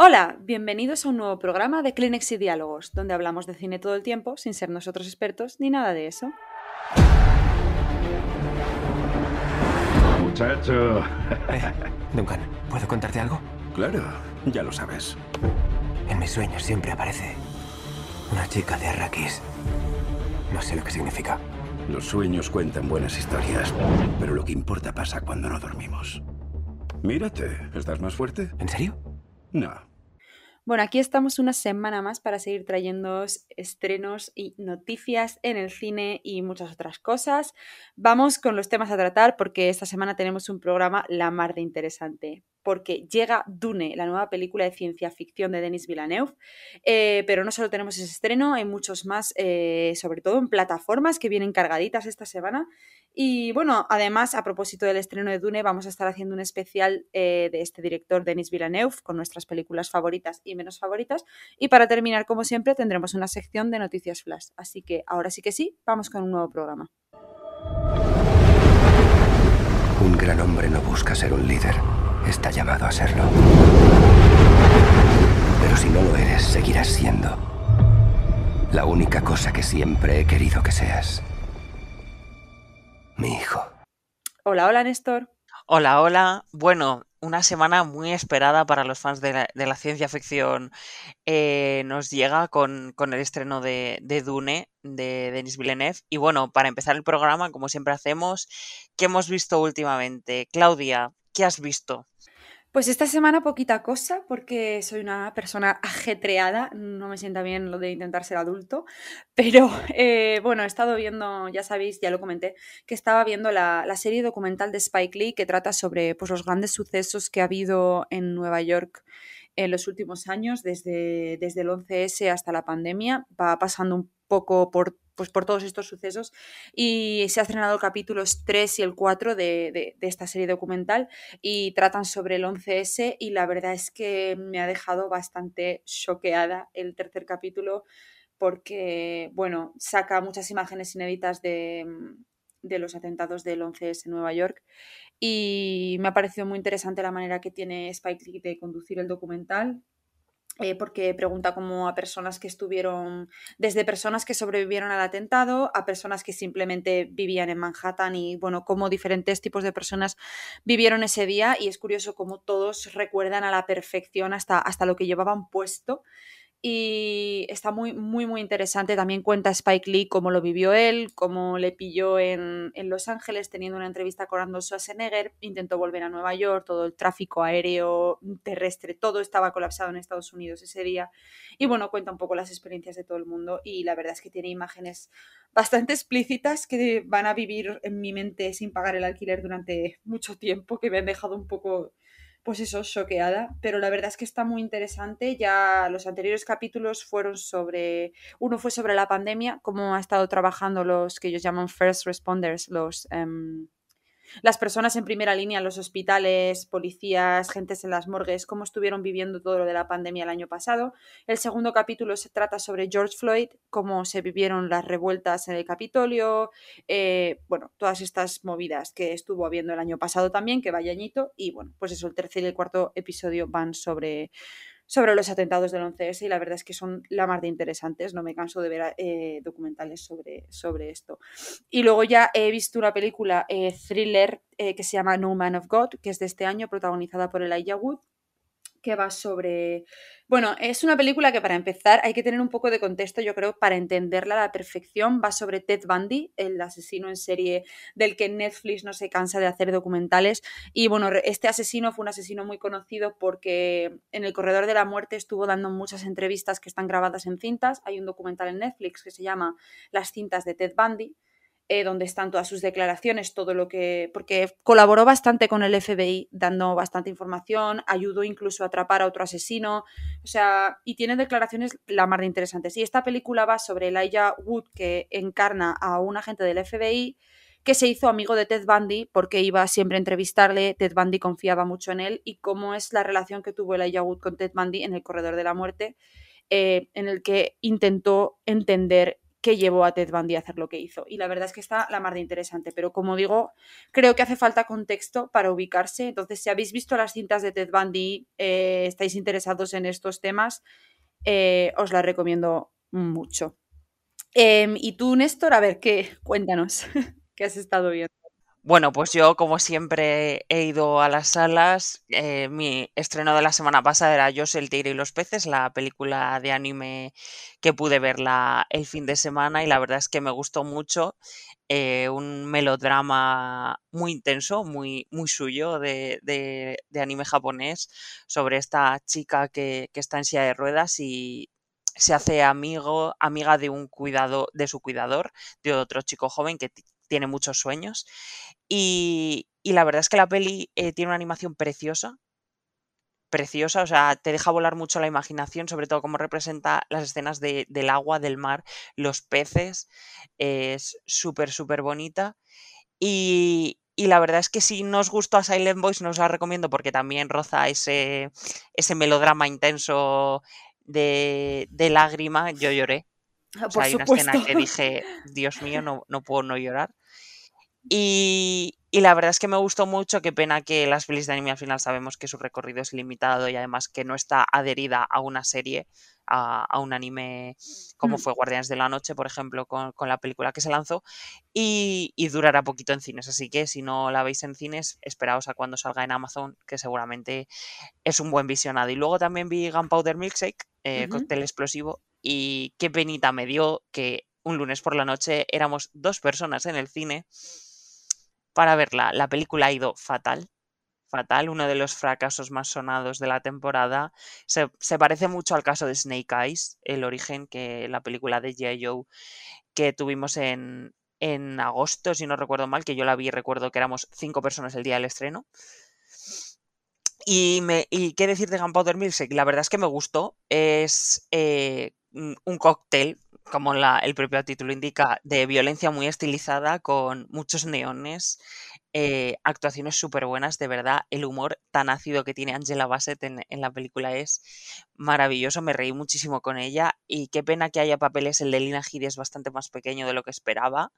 Hola, bienvenidos a un nuevo programa de Kleenex y Diálogos, donde hablamos de cine todo el tiempo sin ser nosotros expertos ni nada de eso. Muchacho. Eh, Duncan, ¿puedo contarte algo? Claro, ya lo sabes. En mis sueños siempre aparece una chica de Arrakis. No sé lo que significa. Los sueños cuentan buenas historias, pero lo que importa pasa cuando no dormimos. Mírate, ¿estás más fuerte? ¿En serio? No. Bueno, aquí estamos una semana más para seguir trayéndoos estrenos y noticias en el cine y muchas otras cosas. Vamos con los temas a tratar porque esta semana tenemos un programa la mar de interesante porque llega Dune, la nueva película de ciencia ficción de Denis Villeneuve, eh, pero no solo tenemos ese estreno, hay muchos más, eh, sobre todo en plataformas que vienen cargaditas esta semana. Y bueno, además, a propósito del estreno de Dune, vamos a estar haciendo un especial eh, de este director Denis Villeneuve con nuestras películas favoritas y menos favoritas. Y para terminar, como siempre, tendremos una sección de noticias flash. Así que ahora sí que sí, vamos con un nuevo programa. Un gran hombre no busca ser un líder está llamado a serlo. Pero si no lo eres, seguirás siendo la única cosa que siempre he querido que seas. Mi hijo. Hola, hola Néstor. Hola, hola. Bueno, una semana muy esperada para los fans de la, de la ciencia ficción eh, nos llega con, con el estreno de, de, Dune de Denis Villeneuve. Y bueno, para empezar el programa, como siempre hacemos, ¿qué hemos visto últimamente? Claudia, ¿qué has visto? Pues esta semana poquita cosa porque soy una persona ajetreada, no me sienta bien lo de intentar ser adulto, pero eh, bueno, he estado viendo, ya sabéis, ya lo comenté, que estaba viendo la, la, serie documental de Spike Lee que trata sobre pues, los grandes sucesos que ha habido en Nueva York en los últimos años, desde, desde el 11S hasta la pandemia, va pasando un poco por pues por todos estos sucesos y se ha estrenado capítulos 3 y el 4 de, de, de, esta serie documental y tratan sobre el 11S y la verdad es que me ha dejado bastante choqueada el tercer capítulo porque, bueno, saca muchas imágenes inéditas de, de los atentados del 11S en Nueva York y me ha parecido muy interesante la manera que tiene Spike Lee de conducir el documental eh, porque pregunta como a personas que estuvieron, desde personas que sobrevivieron al atentado a personas que simplemente vivían en Manhattan y bueno, como diferentes tipos de personas vivieron ese día. Y es curioso cómo todos recuerdan a la perfección hasta, hasta lo que llevaban puesto y está muy, muy, muy interesante. También cuenta Spike Lee cómo lo vivió él, cómo le pilló en, en Los Ángeles teniendo una entrevista con Arnold Schwarzenegger, intentó volver a Nueva York, todo el tráfico aéreo, terrestre, todo estaba colapsado en Estados Unidos ese día. Y bueno, cuenta un poco las experiencias de todo el mundo y la verdad es que tiene imágenes bastante explícitas que van a vivir en mi mente sin pagar el alquiler durante mucho tiempo, que me han dejado un poco pues eso, choqueada, pero la verdad es que está muy interesante. Ya los anteriores capítulos fueron sobre, uno fue sobre la pandemia, cómo ha estado trabajando los que ellos llaman first responders, los... Um, las personas en primera línea, los hospitales, policías, gentes en las morgues, cómo estuvieron viviendo todo lo de la pandemia el año pasado. El segundo capítulo se trata sobre George Floyd, cómo se vivieron las revueltas en el Capitolio, eh, bueno, todas estas movidas que estuvo habiendo el año pasado también, que vaya añito, y bueno, pues eso, el tercer y el cuarto episodio van sobre sobre los atentados del 11S y la verdad es que son la más de interesantes, no me canso de ver eh, documentales sobre, sobre esto. Y luego ya he visto una película eh, thriller eh, que se llama No Man of God, que es de este año, protagonizada por Elijah Wood, que va sobre... Bueno, es una película que para empezar hay que tener un poco de contexto, yo creo, para entenderla a la perfección. Va sobre Ted Bundy, el asesino en serie del que Netflix no se cansa de hacer documentales. Y bueno, este asesino fue un asesino muy conocido porque en el Corredor de la Muerte estuvo dando muchas entrevistas que están grabadas en cintas. Hay un documental en Netflix que se llama Las cintas de Ted Bundy eh, donde están todas sus declaraciones, todo lo que. porque colaboró bastante con el FBI, dando bastante información, ayudó incluso a atrapar a otro asesino. O sea, y tiene declaraciones la más de interesantes. Y esta película va sobre Elijah Wood, que encarna a un agente del FBI que se hizo amigo de Ted Bundy porque iba siempre a entrevistarle, Ted Bundy confiaba mucho en él y cómo es la relación que tuvo Elijah Wood con Ted Bundy en el corredor de la muerte, eh, en el que intentó entender que llevó a Ted Bundy a hacer lo que hizo. Y la verdad es que está la mar de interesante, pero como digo, creo que hace falta contexto para ubicarse. Entonces, si habéis visto las cintas de Ted Bundy, eh, estáis interesados en estos temas, eh, os la recomiendo mucho. Em, y tú, Néstor, a ver, ¿qué? Cuéntanos, ¿qué has estado viendo? Bueno, pues yo, como siempre, he ido a las salas. Eh, mi estreno de la semana pasada era Yo, el tigre y los peces, la película de anime que pude verla el fin de semana y la verdad es que me gustó mucho. Eh, un melodrama muy intenso, muy, muy suyo de, de, anime japonés sobre esta chica que, que está en silla de ruedas y se hace amigo, amiga de un cuidado, de su cuidador, de otro chico joven que tiene muchos sueños. Y, la verdad es que la peli eh, tiene una animación preciosa. Preciosa, o sea, te deja volar mucho la imaginación, sobre todo cómo representa las escenas del agua, del mar, los peces. Es súper, súper bonita. Y, la verdad es que si no os gustó a Silent Voice, no os la recomiendo porque también roza ese, ese melodrama intenso de, de lágrima. Yo lloré. Ah, hay una escena que dije, Dios mío, no, no puedo no llorar. Y, la verdad es que me gustó mucho, qué pena que las pelis de anime al final sabemos que su recorrido es limitado y además que no está adherida a una serie, a, un anime como mm. fue Guardianes de la Noche, por ejemplo, con, la película que se lanzó, y, durará poquito en cines. Así que si no la veis en cines, esperaos a cuando salga en Amazon, que seguramente es un buen visionado. Y luego también vi Gunpowder Milkshake, eh, cóctel explosivo, y qué penita me dio que un lunes por la noche éramos dos personas en el cine para verla. La película ha ido fatal, fatal, uno de los fracasos más sonados de la temporada. Se, parece mucho al caso de Snake Eyes, el origen, que la película de G.I. Joe que tuvimos en, en agosto, si no recuerdo mal, que yo la vi recuerdo que éramos cinco personas el día del estreno. Y, me, y qué decir de Gunpowder Milkshake, la verdad es que me gustó. Es eh, un cóctel como el propio título indica, de violencia muy estilizada, con muchos neones, eh, actuaciones súper buenas, de verdad, el humor tan ácido que tiene Angela Bassett en, la película es maravilloso, me reí muchísimo con ella y qué pena que haya papeles, el de Lina Headey es bastante más pequeño de lo que esperaba.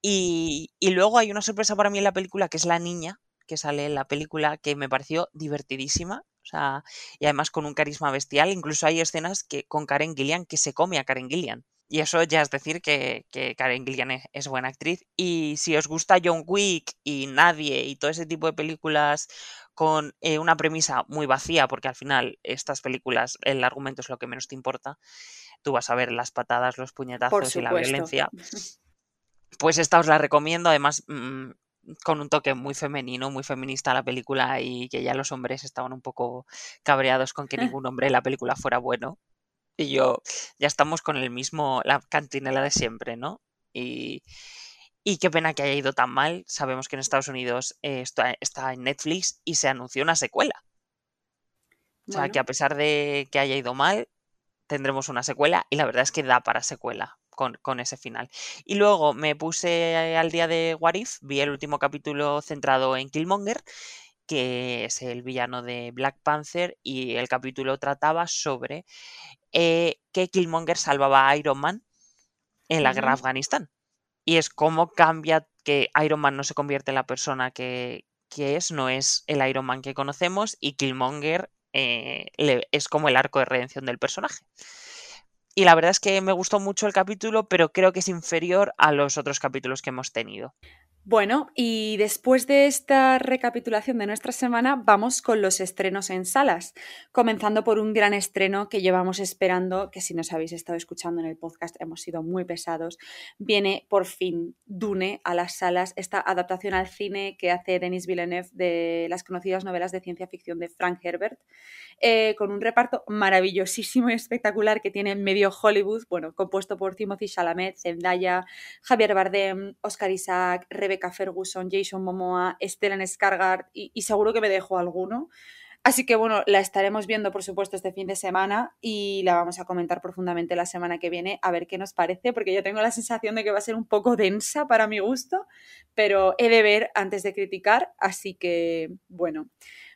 Y, y luego hay una sorpresa para mí en la película, que es la niña que sale en la película, que me pareció divertidísima, y además con un carisma bestial. Incluso hay escenas que con Karen Gillian que se come a Karen Gillian. Y eso ya es decir que, Karen Gillian es, buena actriz. Y si os gusta John Wick y Nadie y todo ese tipo de películas con eh, una premisa muy vacía, porque al final estas películas, el argumento es lo que menos te importa, tú vas a ver las patadas, los puñetazos y la violencia. Pues esta os la recomiendo. Además, mm, con un toque muy femenino, muy feminista la película y que ya los hombres estaban un poco cabreados con que ningún hombre en la película fuera bueno. Y yo, ya estamos con el mismo, la cantinela de siempre, ¿no? Y, y qué pena que haya ido tan mal. Sabemos que en Estados Unidos eh, está, está, en Netflix y se anunció una secuela. O sea, que a pesar de que haya ido mal, tendremos una secuela y la verdad es que da para secuela con, ese final. Y luego me puse al día de Warif, vi el último capítulo centrado en Killmonger, que es el villano de Black Panther, y el capítulo trataba sobre eh, que Killmonger salvaba a Iron Man en la guerra de Afganistán. Y es cómo cambia que Iron Man no se convierte en la persona que, es, no es el Iron Man que conocemos, y Killmonger eh, es como el arco de redención del personaje. Y la verdad es que me gustó mucho el capítulo, pero creo que es inferior a los otros capítulos que hemos tenido. Bueno, y después de esta recapitulación de nuestra semana, vamos con los estrenos en salas, comenzando por un gran estreno que llevamos esperando, que si nos habéis estado escuchando en el podcast hemos sido muy pesados. Viene por fin Dune a las salas, esta adaptación al cine que hace Denis Villeneuve de las conocidas novelas de ciencia ficción de Frank Herbert, eh, con un reparto maravillosísimo y espectacular que tiene medio Hollywood, bueno, compuesto por Timothy Chalamet, Zendaya, Javier Bardem, Oscar Isaac, Rebecca Ferguson, Jason Momoa, Stellan Skarsgård y, seguro que me dejo alguno. Así que bueno, la estaremos viendo por supuesto este fin de semana y la vamos a comentar profundamente la semana que viene a ver qué nos parece, porque yo tengo la sensación de que va a ser un poco densa para mi gusto, pero he de ver antes de criticar, así que bueno,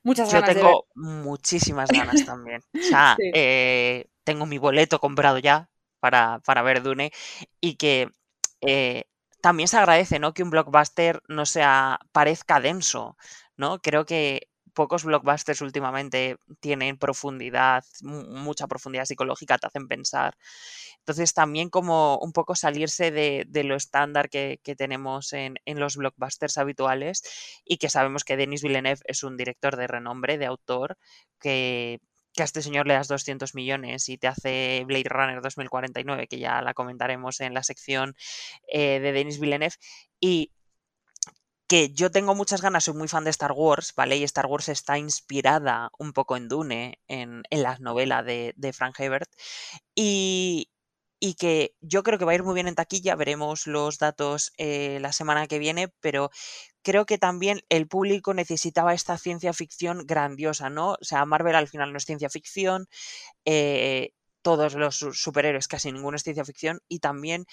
muchas ganas. Yo tengo muchísimas ganas también. O sea, eh, tengo mi boleto comprado ya, para, para ver Dune y que eh, también se agradece, ¿no? Que un blockbuster no sea, parezca denso, ¿no? Creo que pocos blockbusters últimamente tienen profundidad, mucha profundidad psicológica, te hacen pensar. Entonces también como un poco salirse de, lo estándar que, tenemos en, los blockbusters habituales y que sabemos que Denis Villeneuve es un director de renombre, de autor, que, a este señor le das 200 millones y te hace Blade Runner 2049, que ya la comentaremos en la sección eh, de Denis Villeneuve. Y que yo tengo muchas ganas, soy muy fan de Star Wars, ¿vale? Y Star Wars está inspirada un poco en Dune, en, en la novela de, Frank Herbert. Y, y, que yo creo que va a ir muy bien en taquilla, veremos los datos eh, la semana que viene, pero creo que también el público necesitaba esta ciencia ficción grandiosa, ¿no? O sea, Marvel al final no es ciencia ficción, eh, todos los superhéroes, casi ninguno es ciencia ficción, y también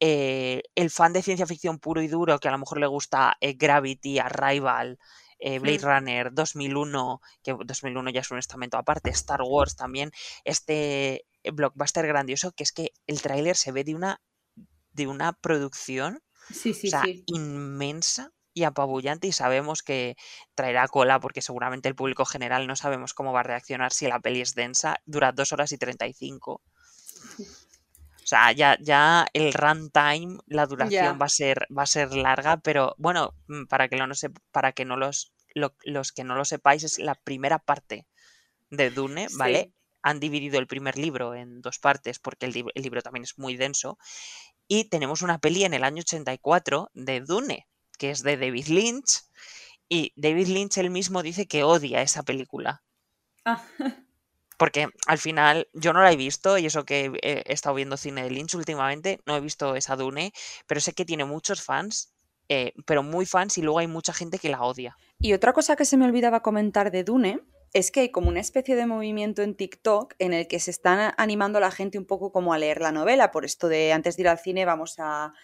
eh, el fan de ciencia ficción puro y duro, que a lo mejor le gusta eh, Gravity, Arrival, eh, Blade Runner 2001, que 2001 ya es un estamento aparte, Star Wars también, este blockbuster grandioso, que es que el tráiler se ve de una, de una producción inmensa y apabullante y sabemos que traerá cola porque seguramente el público general no sabemos cómo va a reaccionar si la peli es densa, dura 2 horas y 35. O sea, ya, ya el runtime, la duración va a ser, va a ser larga, pero bueno, mm, para que, no para que no los, los que no lo sepáis, es la primera parte de Dune, ¿vale? Han dividido el primer libro en dos partes porque el, el, libro también es muy denso. Y tenemos una peli en el año 84 de Dune, que es de David Lynch. Y David Lynch él mismo dice que odia esa película. Ah. Porque al final yo no la he visto y eso que he estado viendo cine de Lynch últimamente, no he visto esa Dune, pero sé que tiene muchos fans, eh, pero muy fans y luego hay mucha gente que la odia. Y otra cosa que se me olvidaba comentar de Dune es que hay como una especie de movimiento en TikTok en el que se están animando a la gente un poco como a leer la novela, por esto de antes de ir al cine vamos a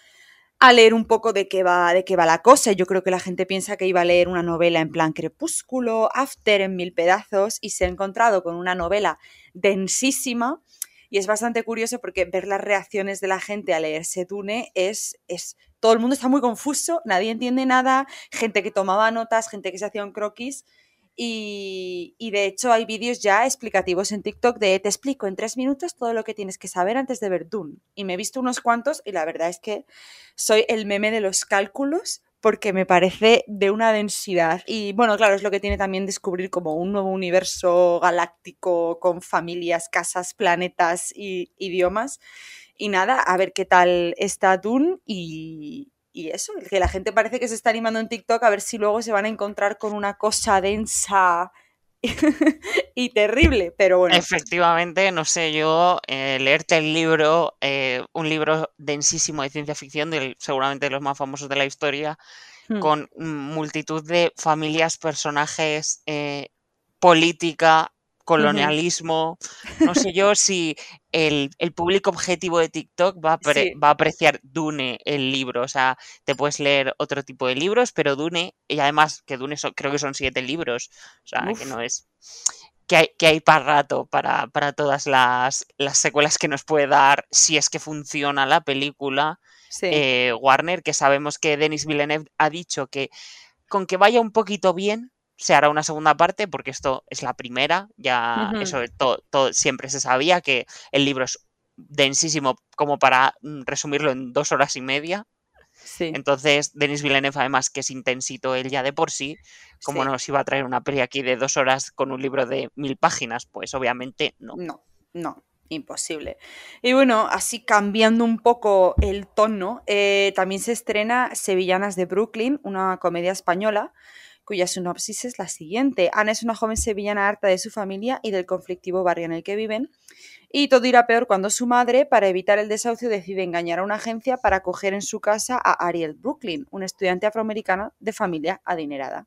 a leer un poco de qué va, de qué va la cosa. Yo creo que la gente piensa que iba a leer una novela en plan crepúsculo, after en mil pedazos, y se ha encontrado con una novela densísima. Y es bastante curioso porque ver las reacciones de la gente a leerse Dune es, es. Todo el mundo está muy confuso, nadie entiende nada, gente que tomaba notas, gente que se hacía un croquis. Y, de hecho hay vídeos ya explicativos en TikTok de te explico en tres minutos todo lo que tienes que saber antes de ver Dune. Y me he visto unos cuantos y la verdad es que soy el meme de los cálculos porque me parece de una densidad. Y bueno, claro, es lo que tiene también descubrir como un nuevo universo galáctico con familias, casas, planetas y idiomas. Y nada, a ver qué tal está Dune y, y eso, que la gente parece que se está animando en TikTok a ver si luego se van a encontrar con una cosa densa y terrible, pero bueno. Efectivamente, no sé, yo eh, leerte el libro, eh, un libro densísimo de ciencia ficción, del, seguramente de los más famosos de la historia, hmm. con multitud de familias, personajes, eh, política, colonialismo. No sé yo si el, público objetivo de TikTok va a, va a, apreciar Dune, el libro. O sea, te puedes leer otro tipo de libros, pero Dune, y además que Dune creo que son siete libros. O sea, que no es. Que hay, que hay para rato para, para todas las, las, secuelas que nos puede dar si es que funciona la película. Eh, Warner, que sabemos que Denis Villeneuve ha dicho que con que vaya un poquito bien, se hará una segunda parte porque esto es la primera, ya eso todo, siempre se sabía que el libro es densísimo como para mm, resumirlo en dos horas y media. Entonces, Denis Villeneuve, además, que es intensito él ya de por sí, como nos iba a traer una peli aquí de dos horas con un libro de mil páginas? Pues obviamente no. No, no, imposible. Y bueno, así cambiando un poco el tono, eh, también se estrena Sevillanas de Brooklyn, una comedia española cuya sinopsis es la siguiente. Ana es una joven sevillana harta de su familia y del conflictivo barrio en el que viven, y todo irá peor cuando su madre, para evitar el desahucio, decide engañar a una agencia para acoger en su casa a Ariel Brooklyn, un estudiante afroamericano de familia adinerada.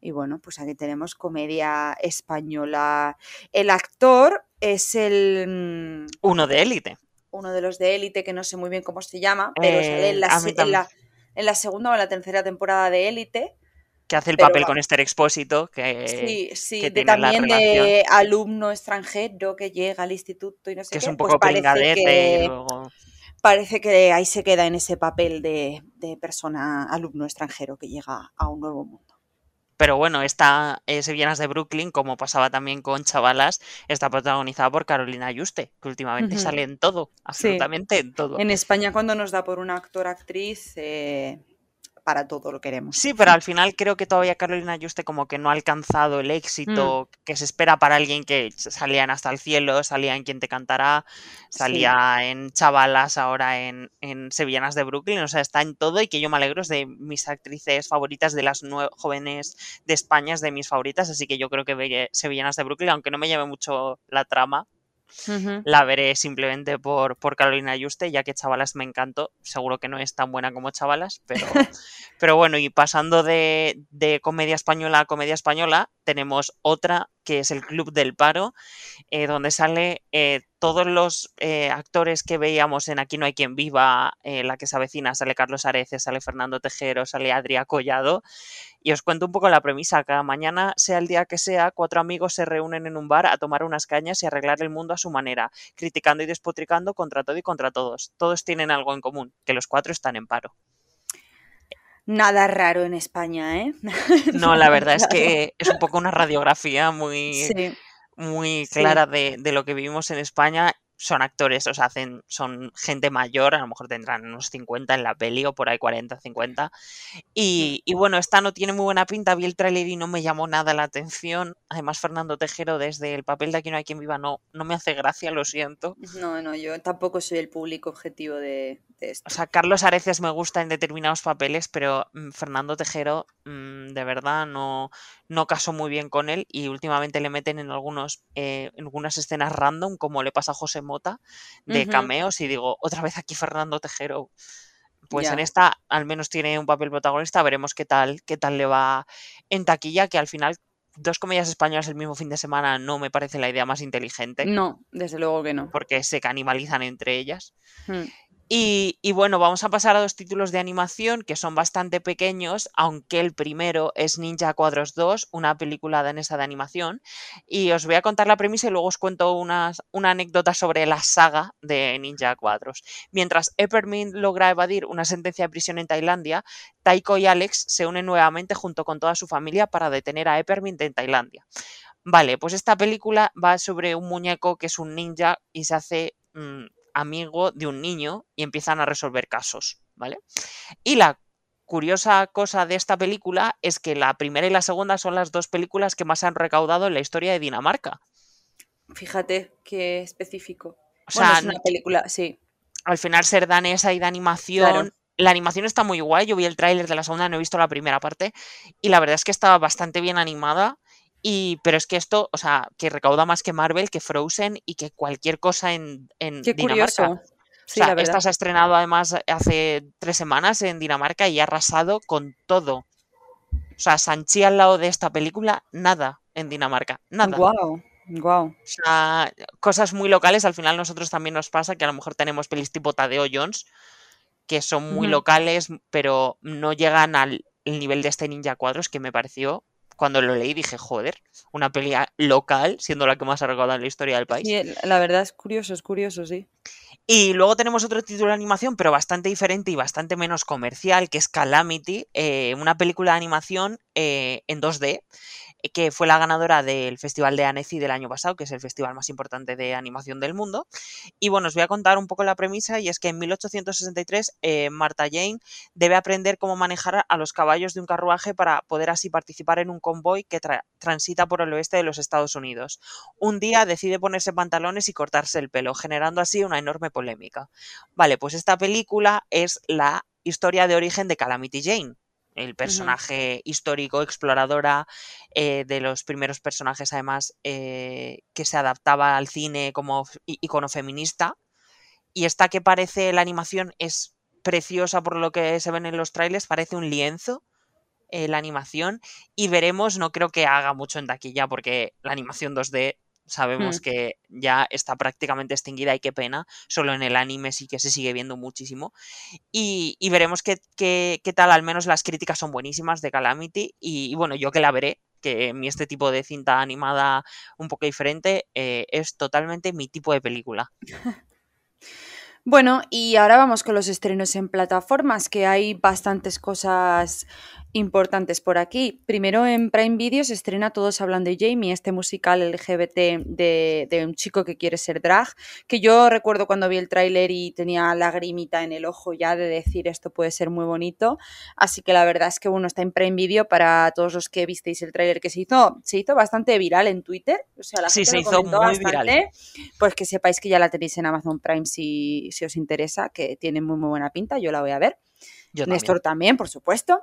Y bueno, pues aquí tenemos comedia española. El actor es el... Mm, uno de élite. Uno de los de élite, que no sé muy bien cómo se llama, pero sale en la, en la, segunda o en la tercera temporada de élite que hace el Pero papel con Esther Expósito, que, Sí, sí, que de, también de alumno extranjero que llega al instituto y no sé que es qué, un pues poco parece pringadete y que, luego... parece que ahí se queda en ese papel de, de persona, alumno extranjero que llega a un nuevo mundo. Pero bueno, esta eh, Sevillanas de Brooklyn, como pasaba también con Chavalas, está protagonizada por Carolina Yuste, que últimamente Ujú. sale en todo, Sí. absolutamente en todo. En España cuando nos da por una actor-actriz, eh, para todo lo queremos. Sí, pero al final creo que todavía Carolina Yuste como que no ha alcanzado el Mm, éxito que se espera para alguien que salía en Hasta el Cielo, salía en Quien te cantará, sí. salía en Chavalas, ahora en, en Sevillanas de Brooklyn, o sea, está en todo y que yo me alegro, es de mis actrices favoritas, de las jóvenes de España, es de mis favoritas, así que yo creo que Sevillanas de Brooklyn, aunque no me llame mucho la trama, La veré simplemente por, por Carolina Yuste, ya que Chavalas me encantó. Seguro que no es tan buena como Chavalas, pero, pero bueno, y pasando de, de comedia española a comedia española, tenemos otra que es el Club del Paro, eh, donde sale eh, todos los eh, actores que veíamos en Aquí no hay quien viva, la que se avecina, sale Carlos Areces, sale Fernando Tejero, sale Adrià Collado. Y os cuento un poco la premisa. Cada mañana, sea el día que sea, cuatro amigos se reúnen en un bar a tomar unas cañas y arreglar el mundo a su manera, criticando y despotricando contra todo y contra todos. Todos tienen algo en común, que los cuatro están en paro. Nada raro en España, ¿eh? No, la verdad es que es un poco una radiografía muy, Sí, muy sí. clara de, de lo que vivimos en España. Son actores, o sea, hacen, son gente mayor, a lo mejor tendrán unos 50 en la peli o por ahí 40, 50. Mm. Y, y bueno, esta no tiene muy buena pinta, vi el tráiler y no me llamó nada la atención. Además, Fernando Tejero, desde el papel de Aquí no hay quien viva, no, no me hace gracia, lo siento. No, no, yo tampoco soy el público objetivo de, de O esto. sea, Carlos Areces me gusta en determinados papeles, pero mm, Fernando Tejero, mm, de verdad, no, no casó muy bien con él y últimamente le meten en algunos eh, en algunas escenas random, como le pasa a José Mota, de cameos, y digo, otra vez aquí Fernando Tejero. Pues en esta al menos tiene un papel protagonista, veremos qué tal, qué tal le va en taquilla, que al final dos comedias españolas el mismo fin de semana no me parece la idea más inteligente, No, desde luego que no. porque se canibalizan entre ellas. Mm. Y, bueno, vamos a pasar a dos títulos de animación que son bastante pequeños, aunque el primero es Ninja Cuadros 2, una película danesa de animación. Y os voy a contar la premisa y luego os cuento unas, una anécdota sobre la saga de Ninja Cuadros. Mientras Eppermint logra evadir una sentencia de prisión en Tailandia, Taiko y Alex se unen nuevamente junto con toda su familia para detener a Eppermint en Tailandia. Vale, pues esta película va sobre un muñeco que es un ninja y se hace mm, amigo de un niño y empiezan a resolver casos, ¿vale? Y la curiosa cosa de esta película es que la primera y la segunda son las dos películas que más han recaudado en la historia de Dinamarca. Fíjate qué específico. O Bueno, sea, es una película, sí, al final ser danesa y de claro. animación. La animación está muy guay. Yo vi el tráiler de la segunda, no he visto la primera parte. Y la verdad es que estaba bastante bien animada. Y, pero es que esto, o sea, que recauda más que Marvel, que Frozen y que cualquier cosa en, en Qué Dinamarca. curioso. O sea, esta se ha estrenado además hace tres semanas en Dinamarca y ha arrasado con todo. O sea, Sanchi al lado de esta película, nada en Dinamarca, nada. Guau, guau. O sea, cosas muy locales. Al final nosotros también nos pasa que a lo mejor tenemos pelis tipo Tadeo Jones que son muy locales, pero no llegan al el nivel de este Ninja Cuadros que me pareció. Cuando lo leí dije, joder, una peli local, siendo la que más ha recaudado en la historia del país. Sí, la verdad es curioso, es curioso, sí. Y luego tenemos otro título de animación, pero bastante diferente y bastante menos comercial, que es Calamity, eh, una película de animación eh, en 2D, eh, que fue la ganadora del Festival de Annecy del año pasado, que es el festival más importante de animación del mundo. Y bueno, os voy a contar un poco la premisa, y es que en 1863 eh, Martha Jane debe aprender cómo manejar a los caballos de un carruaje para poder así participar en un convoy que tra- transita por el oeste de los Estados Unidos. Un día decide ponerse pantalones y cortarse el pelo, generando así una enorme polémica. Vale, pues esta película es la historia de origen de Calamity Jane, el personaje histórico, exploradora, eh, de los primeros personajes además eh, que se adaptaba al cine como icono feminista. Y esta que parece la animación es preciosa por lo que se ven en los trailers, parece un lienzo eh, la animación y veremos, no creo que haga mucho en taquilla porque la animación 2D Sabemos Hmm. que ya está prácticamente extinguida y qué pena. Solo en el anime sí que se sigue viendo muchísimo. Y, y veremos qué, qué- qué tal, al menos las críticas son buenísimas de Calamity. Y, y bueno, yo que la veré, que mi este tipo de cinta animada un poco diferente eh, es totalmente mi tipo de película. Bueno, y ahora vamos con los estrenos en plataformas, que hay bastantes cosas importantes por aquí. Primero en Prime Video se estrena Todos hablan de Jamie, este musical LGBT de, de un chico que quiere ser drag, que yo recuerdo cuando vi el tráiler y tenía lagrimita en el ojo ya de decir esto puede ser muy bonito. Así que la verdad es que bueno, está en Prime Video para todos los que visteis el tráiler que se hizo, se hizo bastante viral en Twitter. O sea, la Sí, gente se lo hizo comentó muy bastante. viral. Pues que sepáis que ya la tenéis en Amazon Prime si, si os interesa, que tiene muy, muy buena pinta, yo la voy a ver. Yo Néstor también, por supuesto.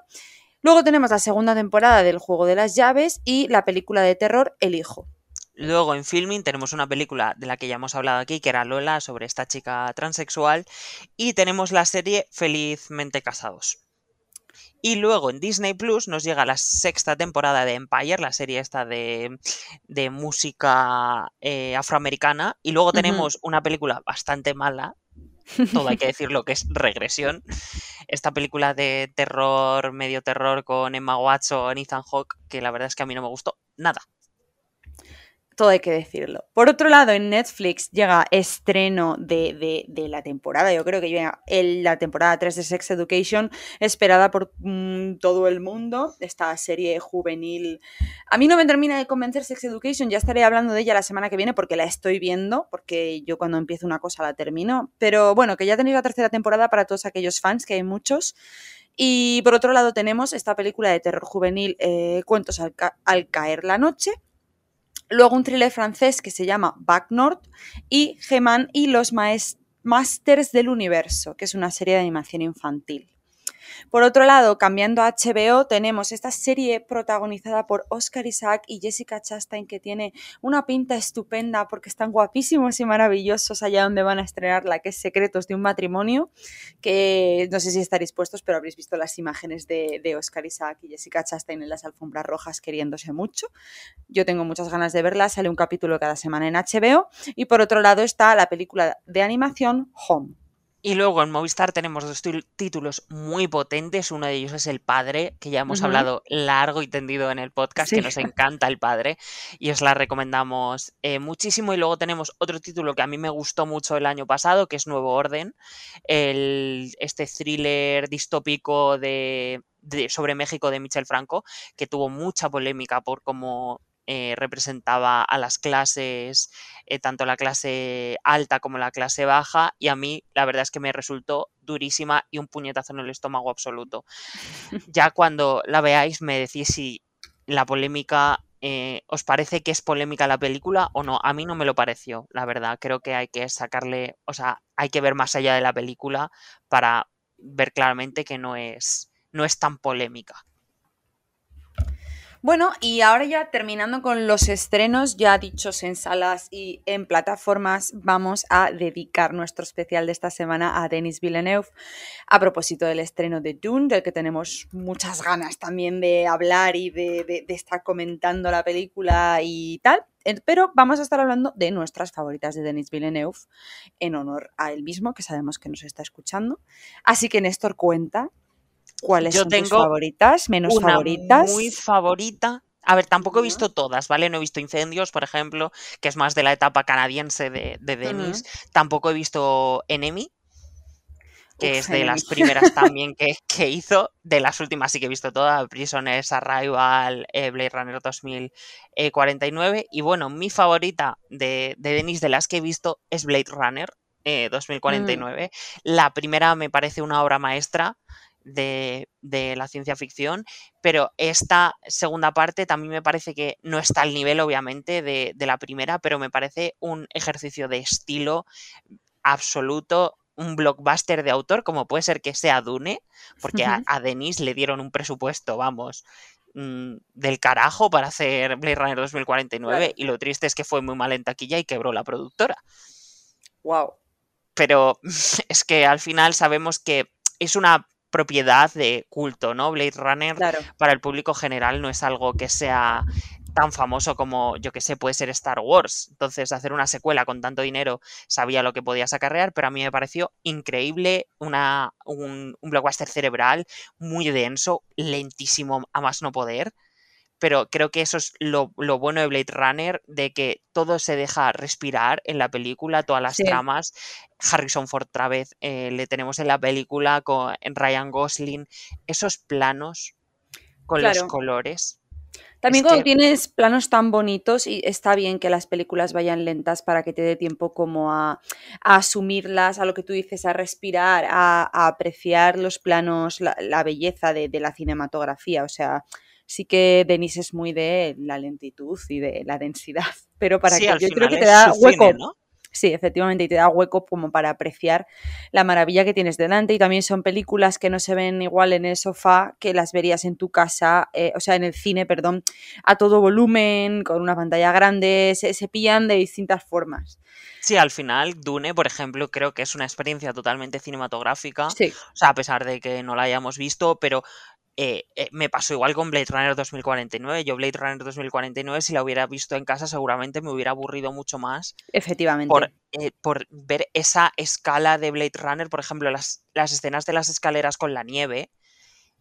Luego tenemos la segunda temporada del Juego de las Llaves y la película de terror El Hijo. Luego en filming tenemos una película de la que ya hemos hablado aquí, que era Lola, sobre esta chica transexual. Y tenemos la serie Felizmente Casados. Y luego en Disney Plus nos llega la sexta temporada de Empire, la serie esta de, de música eh, afroamericana. Y luego tenemos una película bastante mala, todo hay que decirlo que es Regresión. Esta película de terror, medio terror con Emma Watson, Ethan Hawke, que la verdad es que a mí no me gustó nada. Todo hay que decirlo. Por otro lado, en Netflix llega estreno de, de- la temporada. Yo creo que llega la temporada 3 de Sex Education, esperada por mm, todo el mundo. Esta serie juvenil. A mí no me termina de convencer Sex Education. Ya estaré hablando de ella la semana que viene porque la estoy viendo. Porque yo cuando empiezo una cosa la termino. Pero bueno, que ya tenéis la tercera temporada para todos aquellos fans, que hay muchos. Y por otro lado, tenemos esta película de terror juvenil, eh, Cuentos al caer la noche. Luego un thriller francés que se llama Back North y Geman y los Masters del Universo, que es una serie de animación infantil. Por otro lado, cambiando a HBO, tenemos esta serie protagonizada por Oscar Isaac y Jessica Chastain, que tiene una pinta estupenda porque están guapísimos y maravillosos allá donde van a estrenarla, que es Secretos de un matrimonio, que no sé si estaréis puestos, pero habréis visto las imágenes de, de Oscar Isaac y Jessica Chastain en las alfombras rojas queriéndose mucho. Yo tengo muchas ganas de verla, sale un capítulo cada semana en HBO. Y por otro lado está la película de animación Home. Y luego en Movistar tenemos dos tul- títulos muy potentes. Uno de ellos es El Padre, que ya hemos hablado largo y tendido en el podcast, Sí. que nos encanta El Padre y os la recomendamos eh, muchísimo. Y luego tenemos otro título que a mí me gustó mucho el año pasado, que es Nuevo Orden, el, este thriller distópico de, de- sobre México de Michel Franco, que tuvo mucha polémica por cómo eh, representaba a las clases, eh, tanto la clase alta como la clase baja, y a mí la verdad es que me resultó durísima y un puñetazo en el estómago absoluto. Ya cuando la veáis me decís si la polémica eh, os parece que es polémica la película o no. A mí no me lo pareció, la verdad. Creo que hay que sacarle, o sea, hay que ver más allá de la película para ver claramente que no es, no es tan polémica. Bueno, y ahora ya terminando con los estrenos ya dichos en salas y en plataformas, vamos a dedicar nuestro especial de esta semana a Denis Villeneuve a propósito del estreno de Dune, del que tenemos muchas ganas también de hablar y de, estar comentando la película y tal. Pero vamos a estar hablando de nuestras favoritas de Denis Villeneuve en honor a él mismo, que sabemos que nos está escuchando. Así que Néstor cuenta cuáles Yo son tus tengo favoritas, menos Una favoritas. muy favorita. A ver, tampoco he visto todas, ¿vale? No he visto Incendios, por ejemplo, que es más de la etapa canadiense de, de Denis. Tampoco he visto Enemy, que Uf, es de las primeras también que, que hizo. De las últimas sí que he visto todas, Prisoners, Arrival, eh, Blade Runner 2049. Y bueno, mi favorita de, de Denis, de las que he visto, es Blade Runner eh, 2049. La primera me parece una obra maestra de, de la ciencia ficción, pero esta segunda parte también me parece que no está al nivel, obviamente, de, de la primera, pero me parece un ejercicio de estilo absoluto, un blockbuster de autor, como puede ser que sea Dune, porque a, Ujú. a Denis le dieron un presupuesto, vamos, mm, del carajo para hacer Blade Runner 2049, Claro. y lo triste es que fue muy mal en taquilla y quebró la productora Wow. pero es que al final sabemos que es una propiedad de culto, ¿no? Blade Runner Claro. para el público general no es algo que sea tan famoso como, yo que sé, puede ser Star Wars. Entonces, hacer una secuela con tanto dinero sabía lo que podías acarrear, pero a mí me pareció increíble, una, un, un blockbuster cerebral muy denso, lentísimo a más no poder pero creo que eso es lo, bueno de Blade Runner, de que todo se deja respirar en la película, todas las tramas. Harrison Ford otra vez eh, le tenemos en la película con Ryan Gosling, esos planos con los colores. También cuando tienes planos tan bonitos y está bien que las películas vayan lentas para que te dé tiempo como a, asumirlas, a lo que tú dices, a respirar, a, apreciar los planos, la, belleza de, de, la cinematografía. O sea, sí que Denis es muy de la lentitud y de la densidad, pero para que yo creo que te da hueco. ¿no? Sí, efectivamente, y te da hueco como para apreciar la maravilla que tienes delante. Y también son películas que no se ven igual en el sofá que las verías en tu casa, eh, o sea, en el cine, perdón, a todo volumen, con una pantalla grande, se, se pillan de distintas formas. Sí, al final, Dune, por ejemplo, creo que es una experiencia totalmente cinematográfica. Sí. O sea, a pesar de que no la hayamos visto, pero eh, eh, me pasó igual con Blade Runner 2049. Yo Blade Runner 2049, si la hubiera visto en casa, seguramente me hubiera aburrido mucho más. Efectivamente. Por, eh, por ver esa escala de Blade Runner, por ejemplo, las, las escenas de las escaleras con la nieve.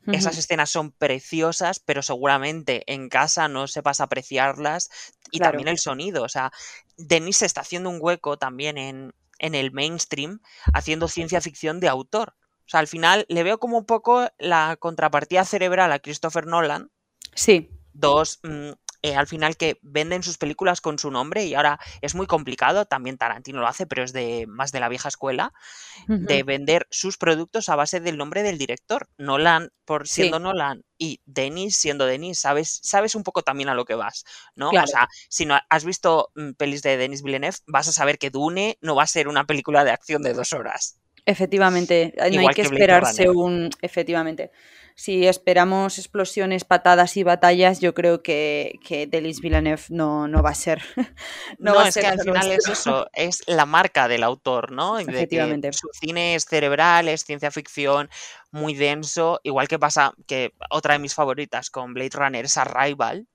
Esas escenas son preciosas, pero seguramente en casa no sepas apreciarlas. Y también el sonido. O sea, Denis está haciendo un hueco también en, en el mainstream, haciendo ciencia ficción de autor. O sea, al final le veo como un poco la contrapartida cerebral a Christopher Nolan. Sí. Dos, mm, eh, al final que venden sus películas con su nombre y ahora es muy complicado, también Tarantino lo hace, pero es de más de la vieja escuela, de vender sus productos a base del nombre del director. Nolan por siendo Nolan y Denis siendo Denis, sabes, sabes un poco también a lo que vas, ¿no? O sea, si no has visto mm, pelis de Denis Villeneuve, vas a saber que Dune no va a ser una película de acción de dos horas. Efectivamente, no hay que, esperarse un. Efectivamente. Si esperamos explosiones, patadas y batallas, yo creo que, que Delis Villeneuve no, no va a ser. no, va a es ser que al final es eso, es la marca del autor, ¿no? Efectivamente. su cine es cerebral, es ciencia ficción, muy denso. Igual que pasa que otra de mis favoritas con Blade Runner es Arrival.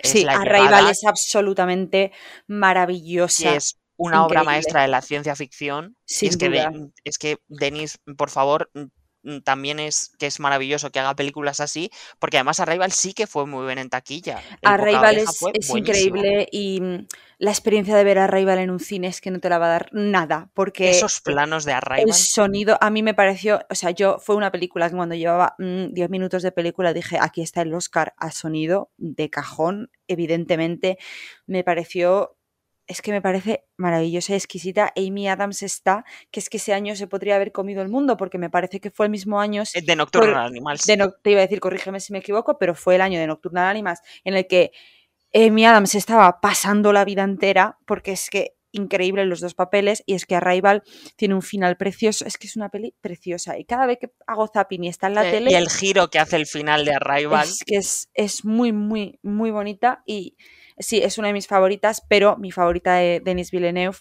sí, Arrival es absolutamente maravillosa una obra maestra de la ciencia ficción. es, que es que Denis, por favor, mm, también es que es maravilloso que haga películas así, porque además Arrival sí que fue muy bien en taquilla. Arrival es, es increíble y mm, la experiencia de ver a Arrival en un cine es que no te la va a dar nada, porque esos planos de Arrival. El sonido a mí me pareció, o sea, yo fue una película que cuando llevaba 10 mm, minutos de película dije, aquí está el Oscar a sonido de cajón, evidentemente me pareció es que me parece maravillosa y exquisita. Amy Adams está, que es que ese año se podría haber comido el mundo, porque me parece que fue el mismo año. Eh, de Nocturnal Animals. te iba a decir, corrígeme si me equivoco, pero fue el año de Nocturnal Animals en el que Amy Adams estaba pasando la vida entera, porque es que increíble los dos papeles y es que Arrival tiene un final precioso, es que es una peli preciosa y cada vez que hago zapping y está en la tele... Y el giro que hace el final de Arrival. Es que es, es muy, muy, muy bonita y sí, es una de mis favoritas, pero mi favorita de Denis Villeneuve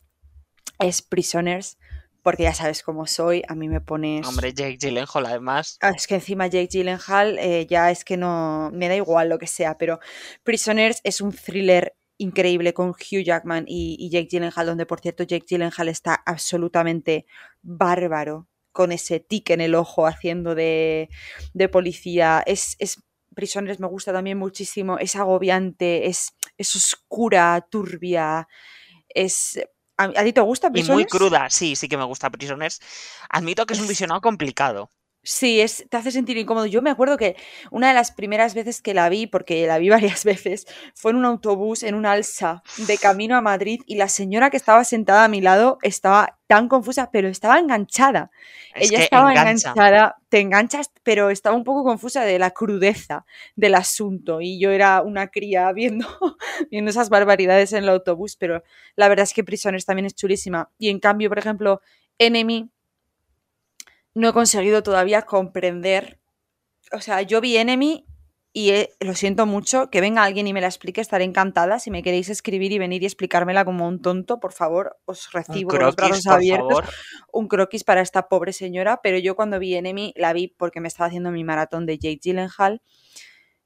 es Prisoners, porque ya sabes cómo soy, a mí me pones... Hombre, Jake Gyllenhaal además. Ah, es que encima Jake Gyllenhaal eh, ya es que no, me da igual lo que sea, pero Prisoners es un thriller increíble con Hugh Jackman y, Jake Gyllenhaal, donde por cierto Jake Gyllenhaal está absolutamente bárbaro con ese tic en el ojo haciendo de, de policía. Es, es Prisoners me gusta también muchísimo, es agobiante, es, es oscura, turbia, es... ¿A, ti te gusta Prisoners? Y muy cruda, sí, sí que me gusta Prisoners. Admito que es un visionado complicado. Sí, es, te hace sentir incómodo. Yo me acuerdo que una de las primeras veces que la vi, porque la vi varias veces, fue en un autobús, en un alza, de camino a Madrid, y la señora que estaba sentada a mi lado estaba tan confusa, pero estaba enganchada. Ella estaba enganchada, te enganchas, pero estaba un poco confusa de la crudeza del asunto. Y yo era una cría viendo, viendo esas barbaridades en el autobús, pero la verdad es que Prisoners también es chulísima. Y en cambio, por ejemplo, Enemy no he conseguido todavía comprender. O sea, yo vi Enemy y lo siento mucho, que venga alguien y me la explique, estaré encantada. Si me queréis escribir y venir y explicármela como un tonto, por favor, os recibo los brazos abiertos. Un croquis para esta pobre señora, pero yo cuando vi Enemy la vi porque me estaba haciendo mi maratón de Jake Gyllenhaal.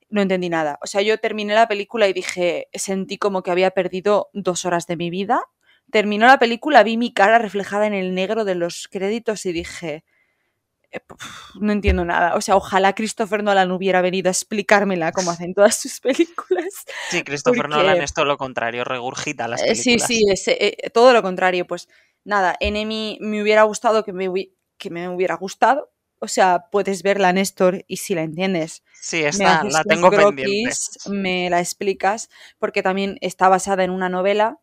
no entendí nada. O sea, yo terminé la película y dije, sentí como que había perdido dos horas de mi vida. Terminó la película, vi mi cara reflejada en el negro de los créditos y dije, eh, no entiendo nada. O sea, ojalá Christopher Nolan hubiera venido a explicármela como hacen todas sus películas. Sí, Christopher Nolan es todo lo contrario, regurgita las películas. Sí, sí, es, eh, todo lo contrario. Pues nada, Enemy me hubiera gustado que me, que me hubiera gustado, o sea, puedes verla, Néstor, y si la entiendes. Sí, esta la tengo pendiente. Me la explicas, porque también está basada en una novela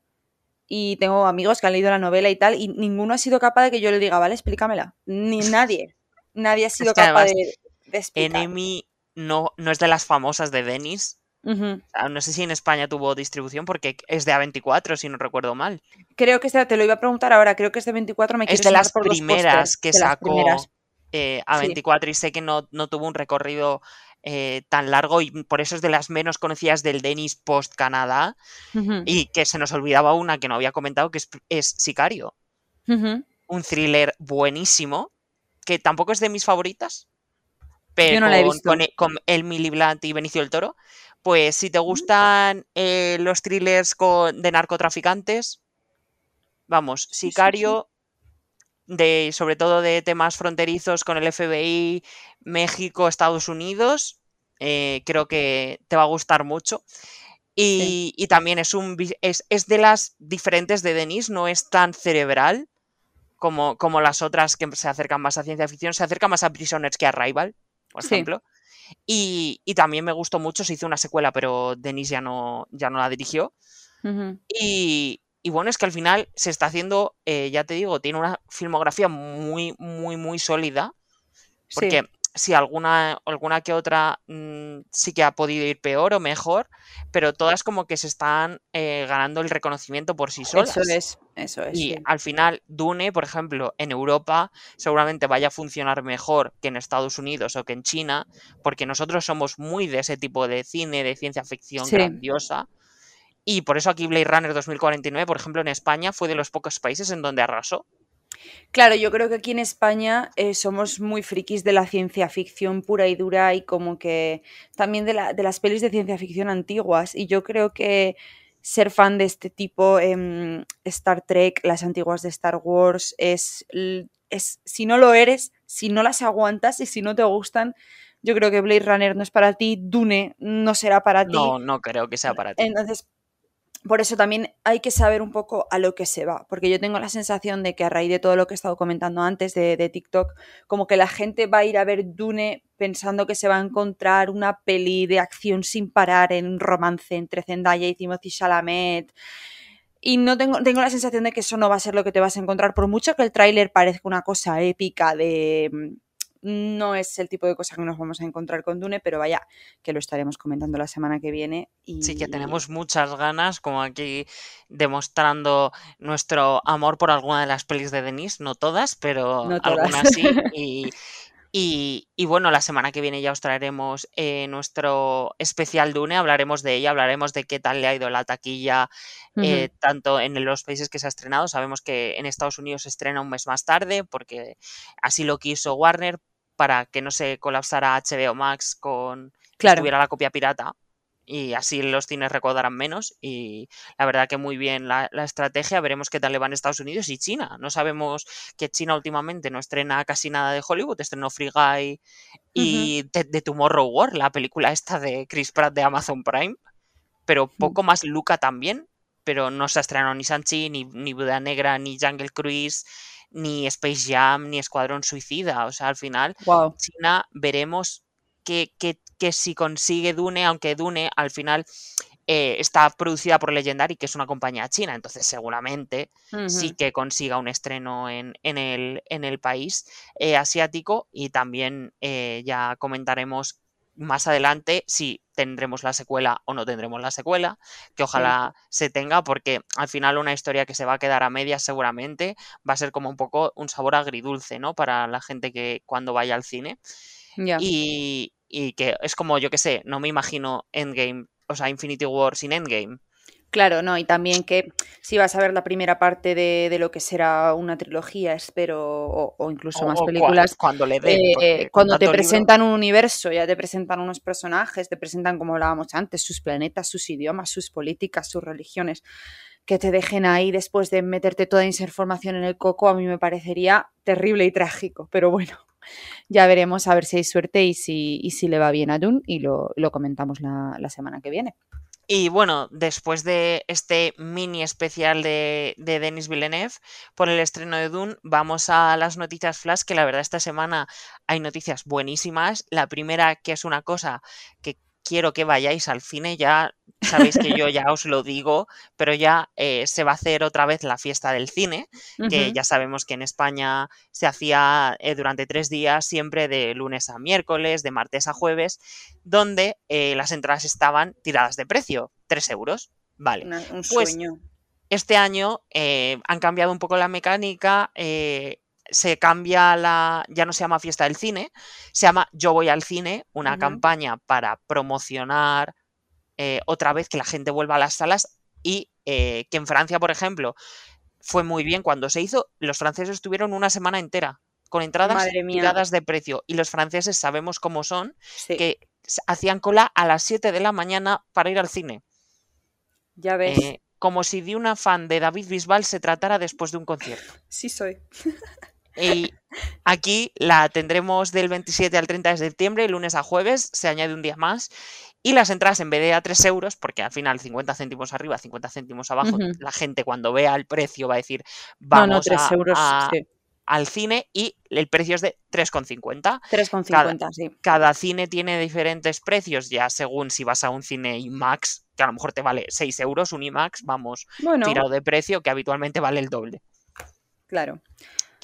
y tengo amigos que han leído la novela y tal, y ninguno ha sido capaz de que yo le diga, vale, explícamela. Ni nadie. Nadie ha sido capaz de, de Enemy no, no es de las famosas de Denis. No sé si en España tuvo distribución porque es de A24, si no recuerdo mal. Creo que te lo iba a preguntar ahora, creo que es de 24. Me es de las primeras que sacó eh, a 24 y sé que no, tuvo un recorrido eh, tan largo y por eso es de las menos conocidas del Denis post Canadá y que se nos olvidaba una que no había comentado que es, Sicario. Un thriller buenísimo que tampoco es de mis favoritas, pero con, e, con, el Blunt y Benicio del Toro. Pues si te gustan eh, los thrillers de narcotraficantes, vamos, Sicario de, sobre todo de temas fronterizos con el FBI, México, Estados Unidos. Eh, creo que te va a gustar mucho. Y, también es, un, es, de las diferentes de Denis, no es tan cerebral como, como, las otras que se acercan más a ciencia ficción, se acerca más a Prisoners que a Rival, por ejemplo. Y, también me gustó mucho, se hizo una secuela, pero Denis ya no, ya no la dirigió. y, y bueno, es que al final se está haciendo, eh, ya te digo, tiene una filmografía muy, muy, muy sólida. Porque si alguna, alguna que otra mm, sí que ha podido ir peor o mejor, pero todas como que se están eh, ganando el reconocimiento por sí solas. Eso es, eso es. Y al final, Dune, por ejemplo, en Europa seguramente vaya a funcionar mejor que en Estados Unidos o que en China, porque nosotros somos muy de ese tipo de cine, de ciencia ficción grandiosa. Y por eso aquí Blade Runner 2049, por ejemplo, en España fue de los pocos países en donde arrasó. Claro, yo creo que aquí en España eh, somos muy frikis de la ciencia ficción pura y dura y como que también de, las pelis de ciencia ficción antiguas. Y yo creo que ser fan de este tipo, em, Star Trek, las antiguas de Star Wars, es, es, si no lo eres, si no las aguantas y si no te gustan, yo creo que Blade Runner no es para ti, Dune no será para ti. No, no creo que sea para ti. Entonces, por eso también hay que saber un poco a lo que se va, porque yo tengo la sensación de que a raíz de todo lo que he estado comentando antes de, TikTok, como que la gente va a ir a ver Dune pensando que se va a encontrar una peli de acción sin parar en un romance entre Zendaya y Timothy Chalamet. Y no tengo, tengo la sensación de que eso no va a ser lo que te vas a encontrar, por mucho que el tráiler parezca una cosa épica de no es el tipo de cosa que nos vamos a encontrar con Dune, pero vaya, que lo estaremos comentando la semana que viene. Y... Sí, que tenemos muchas ganas, como aquí demostrando nuestro amor por alguna de las pelis de Denis, no todas, pero algunas sí. Y, y, bueno, la semana que viene ya os traeremos eh, nuestro especial Dune, hablaremos de ella, hablaremos de qué tal le ha ido la taquilla, eh, tanto en los países que se ha estrenado. Sabemos que en Estados Unidos se estrena un mes más tarde, porque así lo quiso Warner, para que no se colapsara HBO Max con que tuviera la copia pirata y así los cines recaudarán menos y la verdad que muy bien la, estrategia, veremos qué tal le van Estados Unidos y China. No sabemos que China últimamente no estrena casi nada de Hollywood, estrenó Free Guy y de, Tomorrow War, la película esta de Chris Pratt de Amazon Prime, pero mm. poco más Luca también, pero no se ha estrenado ni Sanchi, ni, ni Buda Negra, ni Jungle Cruise, ni Space Jam, ni Escuadrón Suicida. O sea, al final, China veremos que, que, si consigue Dune, aunque Dune al final eh, está producida por Legendary, que es una compañía china, entonces seguramente sí que consiga un estreno en, en, el, en el, país eh, asiático y también eh, ya comentaremos más adelante si tendremos la secuela o no tendremos la secuela, que ojalá se tenga, porque al final una historia que se va a quedar a medias seguramente va a ser como un poco un sabor agridulce, ¿no? Para la gente que cuando vaya al cine. Y, que es como, yo que sé, no me imagino Endgame, o sea, Infinity War sin Endgame. Claro, no, y también que si vas a ver la primera parte de, de lo que será una trilogía, espero, o, o incluso O- más películas, cuando le den. eh, cuando te libro- presentan un universo, ya te presentan unos personajes, te presentan, como hablábamos antes, sus planetas, sus idiomas, sus políticas, sus religiones, que te dejen ahí después de meterte toda esa información en el coco, a mí me parecería terrible y trágico, pero bueno. Ya veremos a ver si hay suerte y si, y si le va bien a Dune y lo, lo comentamos la, la semana que viene. Y bueno, después de este mini especial de, de Denis Villeneuve por el estreno de Dune, vamos a las noticias flash, que la verdad esta semana hay noticias buenísimas. La primera, que es una cosa que quiero que vayáis al cine, ya sabéis que yo ya os lo digo, pero ya eh, se va a hacer otra vez la fiesta del cine, que ya sabemos que en España se hacía eh, durante tres días, siempre de lunes a miércoles, de martes a jueves, donde eh, las entradas estaban tiradas de precio, 3 euros. Vale. Una- un Pues, sueño. Este año han cambiado un poco la mecánica, se cambia la, ya no se llama fiesta del cine, se llama Yo voy al cine, una campaña para promocionar eh, otra vez que la gente vuelva a las salas y eh, que en Francia, por ejemplo, fue muy bien cuando se hizo, los franceses estuvieron una semana entera con entradas tiradas de precio y los franceses sabemos cómo son, Sí, que hacían cola a las 7 de la mañana para ir al cine. ya ves. Eh, como si de una fan de David Bisbal se tratara después de un concierto. Sí soy. Y aquí la tendremos del 27 al 30 de septiembre, lunes a jueves, se añade un día más. Y las entradas en vez de a 3 euros, porque al final 50 céntimos arriba, 50 céntimos abajo, la gente cuando vea el precio va a decir, vamos no, 3 a- euros, a- sí. al cine y el precio es de 3,50. 3,50, sí. Cada cine tiene diferentes precios, ya según si vas a un cine IMAX, que a lo mejor te vale 6 euros un IMAX, vamos, Bueno, tirado de precio, que habitualmente vale el doble. claro.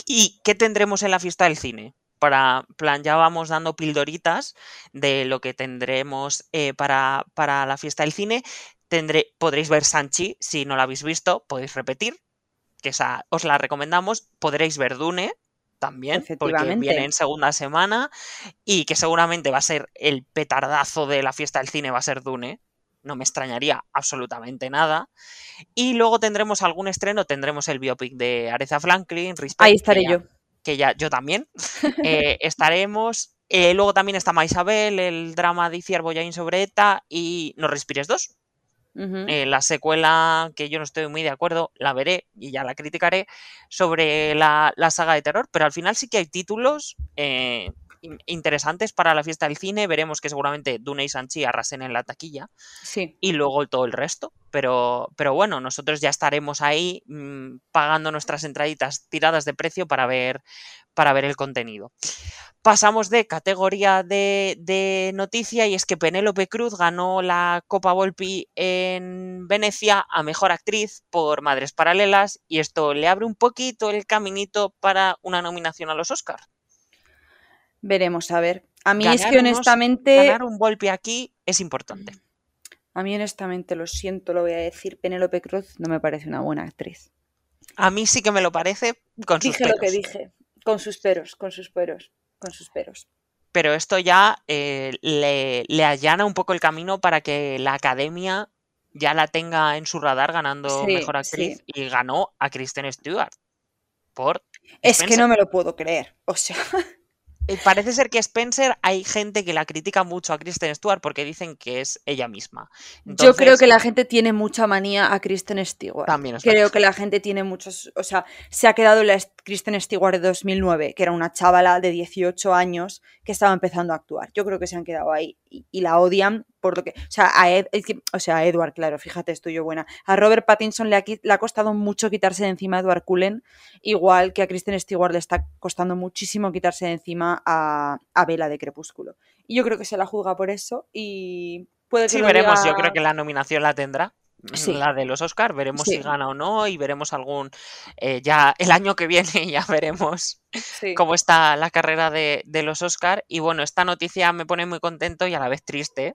¿Y qué tendremos en la fiesta del cine? Para plan, ya vamos dando pildoritas de lo que tendremos eh, para, para la fiesta del cine. Tendré, podréis ver Sanchi, si no la habéis visto, podéis repetir, que esa os la recomendamos. Podréis ver Dune también, porque viene en segunda semana y que seguramente va a ser el petardazo de la fiesta del cine, va a ser Dune. No me extrañaría absolutamente nada. Y luego tendremos algún estreno, tendremos el biopic de Aretha Franklin, Respect, Ahí que estaré ya- yo. que ya yo también. Eh, estaremos. Eh, luego también está Maisabel, el drama de Iciar Boyain sobre ETA y No Respires 2. Ujú. Eh, la secuela, que yo no estoy muy de acuerdo, la veré y ya la criticaré, sobre la, la saga de terror, pero al final sí que hay títulos eh, interesantes para la fiesta del cine. Veremos que seguramente Dune y Sanchi arrasen en la taquilla Sí. y luego todo el resto. Pero, pero bueno, nosotros ya estaremos ahí mm, pagando nuestras entraditas tiradas de precio para ver, para ver el contenido. Pasamos de categoría de, de noticia y es que Penélope Cruz ganó la Copa Volpi en Venecia a Mejor Actriz por Madres Paralelas y esto le abre un poquito el caminito para una nominación a los Oscar. Veremos, a ver. A mí es que honestamente, Ganar un Volpi aquí es importante. a mí honestamente, lo siento, lo voy a decir, Penélope Cruz no me parece una buena actriz. A mí sí que me lo parece con sus Dije lo que peros. dije, con sus peros, con sus peros, con sus peros. pero esto ya eh, le, le allana un poco el camino para que la academia ya la tenga en su radar ganando Sí, mejor actriz y ganó a Kristen Stewart por Es que no me lo puedo creer. O sea, parece ser que Spencer hay gente que la critica mucho a Kristen Stewart porque dicen que es ella misma yo creo que la gente tiene mucha manía a Kristen Stewart. También es Creo verdad. que la gente tiene muchos, o sea, se ha quedado la Kristen Stewart de 2009, que era una chavala de 18 años que estaba empezando a actuar. Yo creo que se han quedado ahí y, y la odian por lo que, o sea, a Ed- o sea, a Edward, claro, fíjate, estoy yo buena. A Robert Pattinson le ha, le ha costado mucho quitarse de encima a Edward Cullen, igual que a Kristen Stewart le está costando muchísimo quitarse de encima a, a Bella de Crepúsculo. Y yo creo que se la juzga por eso y puede que sí veremos diga- yo creo que la nominación la tendrá Sí. la de los Oscar veremos Sí. si gana o no y veremos algún eh, ya el año que viene ya veremos Sí. cómo está la carrera de, de los Oscar. Y bueno, esta noticia me pone muy contento y a la vez triste.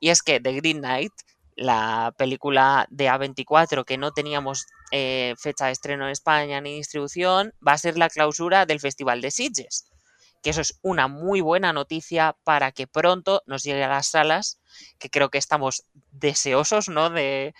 Y es que The Green Knight, la película de A24 que no teníamos eh, fecha de estreno en España ni distribución, va a ser la clausura del Festival de Sitges. Que eso es una muy buena noticia para que pronto nos llegue a las salas, que creo que estamos deseosos, ¿no? De,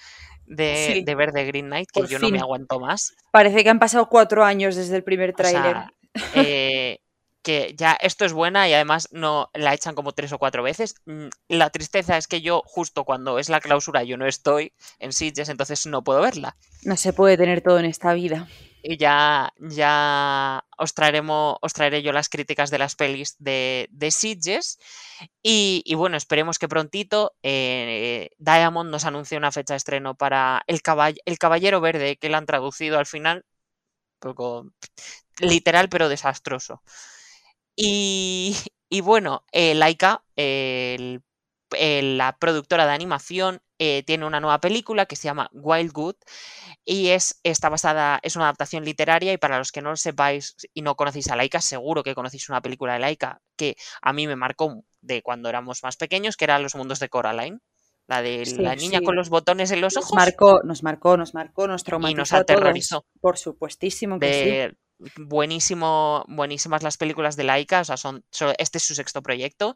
de, Sí. de ver The Green Knight, que Por yo no me aguanto más. Parece que han pasado cuatro años desde el primer O tráiler. sea, eh, que ya esto es buena y además no la echan como tres o cuatro veces. Mm, La tristeza es que yo, justo cuando es la clausura, yo no estoy en Sitges, entonces no puedo verla. No se puede tener todo en esta vida. Y ya, ya os traeremos, os traeré yo las críticas de las pelis de, de Sitges. Y, y bueno, esperemos que prontito eh, Diamond nos anuncie una fecha de estreno para el, caball- el Caballero Verde, que la han traducido al final. Poco literal, pero desastroso. Y, y bueno, eh, Laika, el- el- la productora de animación, eh, tiene una nueva película que se llama Wildwood y es, está basada, es una adaptación literaria y para los que no lo sepáis y no conocéis a Laika, seguro que conocéis una película de Laika que a mí me marcó de cuando éramos más pequeños, que era Los mundos de Coraline. La de Sí, la niña sí. con los botones en los Nos ojos. marcó, nos marcó, nos marcó, nos traumatizó nos a todos. aterrorizó. Por supuestísimo que sí. Buenísimo, buenísimas las películas de Laika, o sea, son, so- este es su sexto proyecto.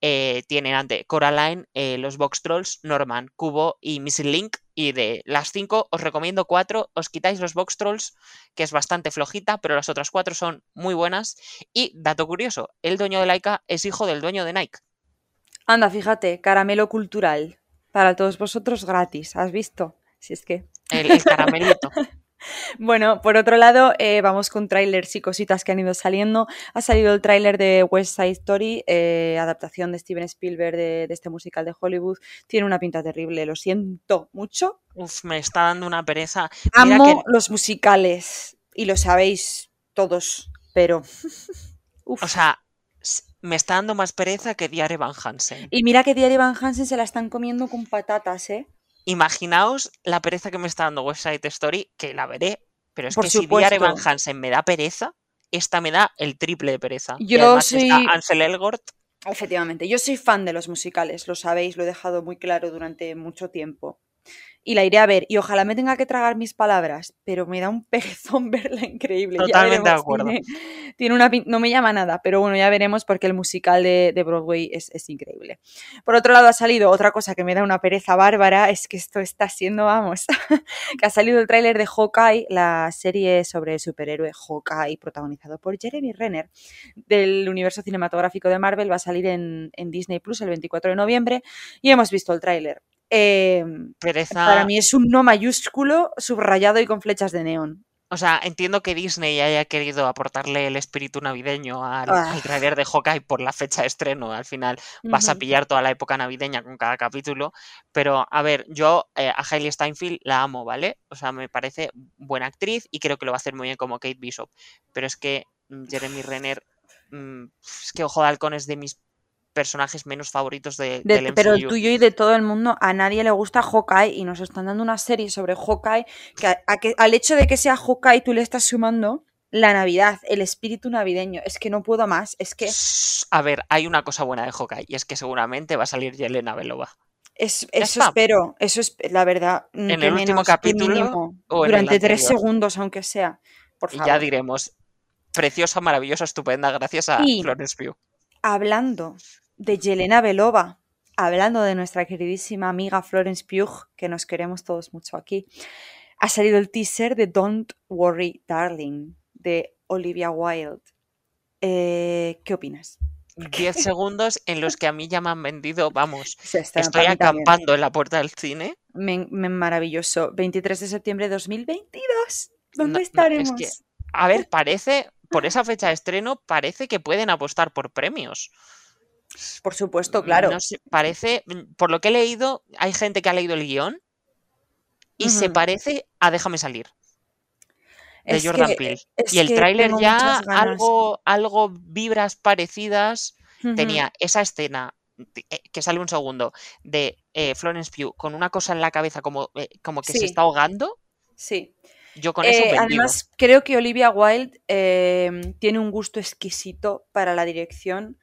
Eh, tienen ante Coraline, eh, los Box Trolls, Norman, Cubo y Missing Link. Y de las cinco, os recomiendo cuatro. Os quitáis los Box Trolls, que es bastante flojita, pero las otras cuatro son muy buenas. Y, dato curioso, el dueño de Laika es hijo del dueño de Nike. Anda, fíjate, caramelo cultural. Para todos vosotros gratis, ¿has visto? Si es que. El, el caramelito. Bueno, por otro lado, eh, vamos con trailers y cositas que han ido saliendo. Ha salido el tráiler de West Side Story, eh, adaptación de Steven Spielberg de, de este musical de Hollywood. Tiene una pinta terrible, lo siento mucho. Uf, me está dando una pereza. Mira Amo que, los musicales y lo sabéis todos, pero... Uf. o sea, me está dando más pereza que Diare Van Hansen. Y mira que Diary Van Hansen se la están comiendo con patatas, ¿eh? Imaginaos la pereza que me está dando West Side Story, que la veré, pero es Por que si Diare Van supuesto. Hansen me da pereza, esta me da el triple de pereza. y Yo además está soy- Ansel Elgort, Efectivamente, yo soy fan de los musicales, lo sabéis, lo he dejado muy claro durante mucho tiempo. Y la iré a ver, y ojalá me tenga que tragar mis palabras, pero me da un perezón verla increíble. ya Totalmente de acuerdo. Tiene, tiene una no me llama nada, pero bueno, ya veremos porque el musical de, de Broadway es, es increíble. Por otro lado, ha salido otra cosa que me da una pereza bárbara, es que esto está siendo, vamos, que ha salido el tráiler de Hawkeye, la serie sobre el superhéroe Hawkeye, protagonizado por Jeremy Renner, del universo cinematográfico de Marvel, va a salir en, en Disney Plus el 24 de noviembre y hemos visto el tráiler. Eh, pereza. para mí es un no mayúsculo subrayado y con flechas de neón. O sea, entiendo que Disney haya querido aportarle el espíritu navideño al, Ah. al tráiler de Hawkeye por la fecha de estreno. Al final vas a pillar toda la época navideña con cada capítulo. Pero, a ver, yo eh, a Hailey Steinfeld la amo, ¿vale? O sea, me parece buena actriz y creo que lo va a hacer muy bien como Kate Bishop. Pero es que mm, Jeremy Renner, mm, es que Ojo de Halcón es de mis personajes menos favoritos de, De- del pero el tuyo y de todo el mundo, a nadie le gusta Hawkeye y nos están dando una serie sobre Hawkeye que, a- a que- al hecho de que sea Hawkeye tú le estás sumando la Navidad, el espíritu navideño. Es que no puedo más, es que A ver, hay una cosa buena de Hawkeye y es que seguramente va a salir Yelena Belova. es, eso está. espero, eso es la verdad. En el último menos, capítulo mínimo, o durante tres segundos, aunque sea. Por Y ya diremos, preciosa, maravillosa, estupenda, gracias a Y- Florence Pugh. Hablando de Yelena Belova, hablando de nuestra queridísima amiga Florence Pugh, que nos queremos todos mucho aquí, ha salido el teaser de Don't Worry Darling de Olivia Wilde. Eh, ¿Qué opinas? 10 segundos en los que a mí ya me han vendido, vamos, estoy también. acampando en la puerta del cine. Me- me- maravilloso. 23 de septiembre de 2022. No, ¿Dónde no, es estaremos? que- A ver, parece, por esa fecha de estreno, parece que pueden apostar por premios. Por supuesto, claro. No sé, parece, mm, por lo que he leído, hay gente que ha leído el guion y se parece a Déjame salir. de Es Jordan que- Peele. Y el tráiler ya algo, algo vibras parecidas tenía esa escena eh, que sale un segundo de eh, Florence Pugh con una cosa en la cabeza como, eh, como que se está ahogando. Sí. Yo con eso Eh, además, creo que Olivia Wilde eh, tiene un gusto exquisito para la dirección.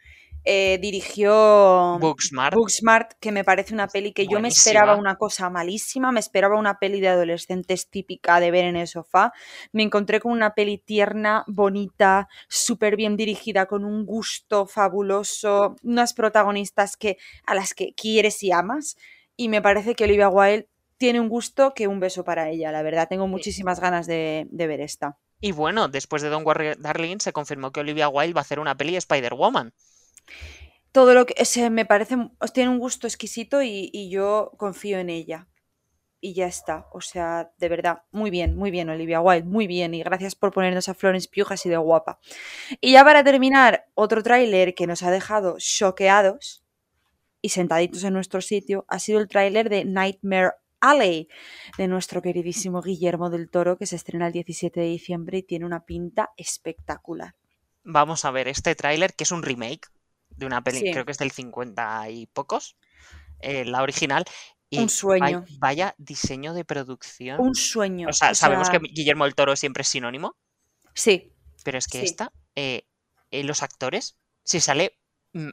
Eh, dirigió Booksmart. Booksmart, que me parece una peli que yo me esperaba una cosa malísima, me esperaba una peli de adolescentes típica de ver en el sofá. Me encontré con una peli tierna, bonita, súper bien dirigida, con un gusto fabuloso, unas protagonistas que, a las que quieres y amas. Y me parece que Olivia Wilde tiene un gusto que un beso para ella, la verdad. Tengo muchísimas ganas de, de ver esta. Y bueno, después de Don Warrior Darling se confirmó que Olivia Wilde va a hacer una peli de Spider-Woman. Todo lo que se me parece, os tiene un gusto exquisito y, y yo confío en ella. Y ya está. O sea, de verdad, muy bien, muy bien, Olivia Wilde, muy bien. Y gracias por ponernos a Florence Pugh así de guapa. Y ya para terminar, otro tráiler que nos ha dejado choqueados y sentaditos en nuestro sitio ha sido el tráiler de Nightmare Alley de nuestro queridísimo Guillermo del Toro que se estrena el 17 de diciembre y tiene una pinta espectacular. Vamos a ver este tráiler que es un remake de una peli, Sí. creo que es del 50 y pocos, eh, la original. Y Un sueño. Vaya, vaya diseño de producción. Un sueño. o sea, o sabemos sea, que Guillermo del Toro siempre es sinónimo, Sí, pero es que Sí. esta, eh, eh, los actores, si sale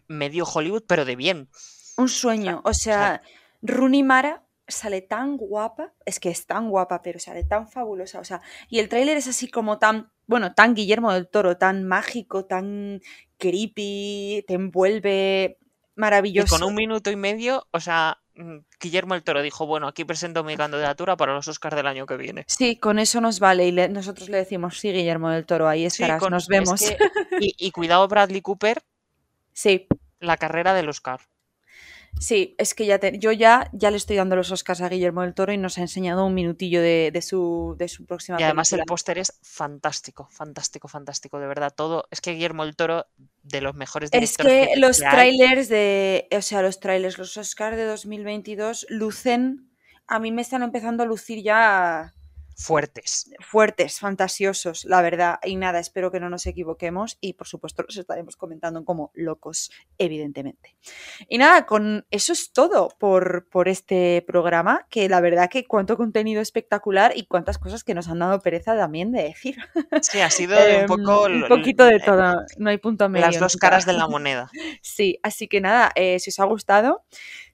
medio Hollywood, pero de bien. un sueño. O sea, Rooney Mara sale tan guapa, es que es tan guapa, pero sale tan fabulosa. O sea, y el tráiler es así como tan, bueno, tan Guillermo del Toro, tan mágico, tan creepy, te envuelve Y maravilloso. con un minuto y medio, o sea, mm, Guillermo del Toro dijo, bueno, aquí presento mi candidatura para los Oscars del año que viene. Sí, con eso nos vale y le- nosotros le decimos, sí, Guillermo del Toro, ahí Sí, estarás, con- nos es vemos. que- y, y cuidado Bradley Cooper, Sí, la carrera del Oscar. Sí, es que ya te- yo ya, ya le estoy dando los Oscars a Guillermo del Toro y nos ha enseñado un minutillo de, de su, de su próxima Y además el póster es fantástico, fantástico, fantástico, de verdad. Todo, es que Guillermo del Toro, de los mejores Es directores que los trailers de, o sea, los trailers, los Oscars de 2022 lucen, a mí me están empezando a lucir ya fuertes. fuertes, fantasiosos, la verdad. Y nada, espero que no nos equivoquemos y por supuesto los estaremos comentando como locos, evidentemente. Y nada, con eso es todo por, por este programa, que la verdad que cuánto contenido espectacular y cuántas cosas que nos han dado pereza también de decir. Sí, ha sido un Em, poco un lo- poquito de todo, no hay punto medio. las dos caras de la moneda. Sí, así que nada, eh, si os ha gustado,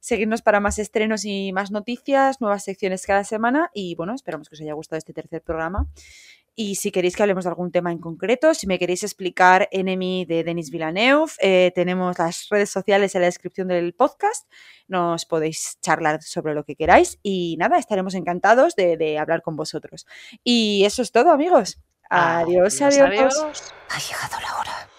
seguidnos para más estrenos y más noticias, nuevas secciones cada semana y bueno, esperamos que os haya gustado este tercer programa. Y si queréis que hablemos de algún tema en concreto, si me queréis explicar Enemy de Denis Villeneuve, eh, tenemos las redes sociales en la descripción del podcast, nos podéis charlar sobre lo que queráis y nada, estaremos encantados de, de hablar con vosotros. Y eso es todo, amigos. Adiós, adiós. adiós. Ha llegado la hora.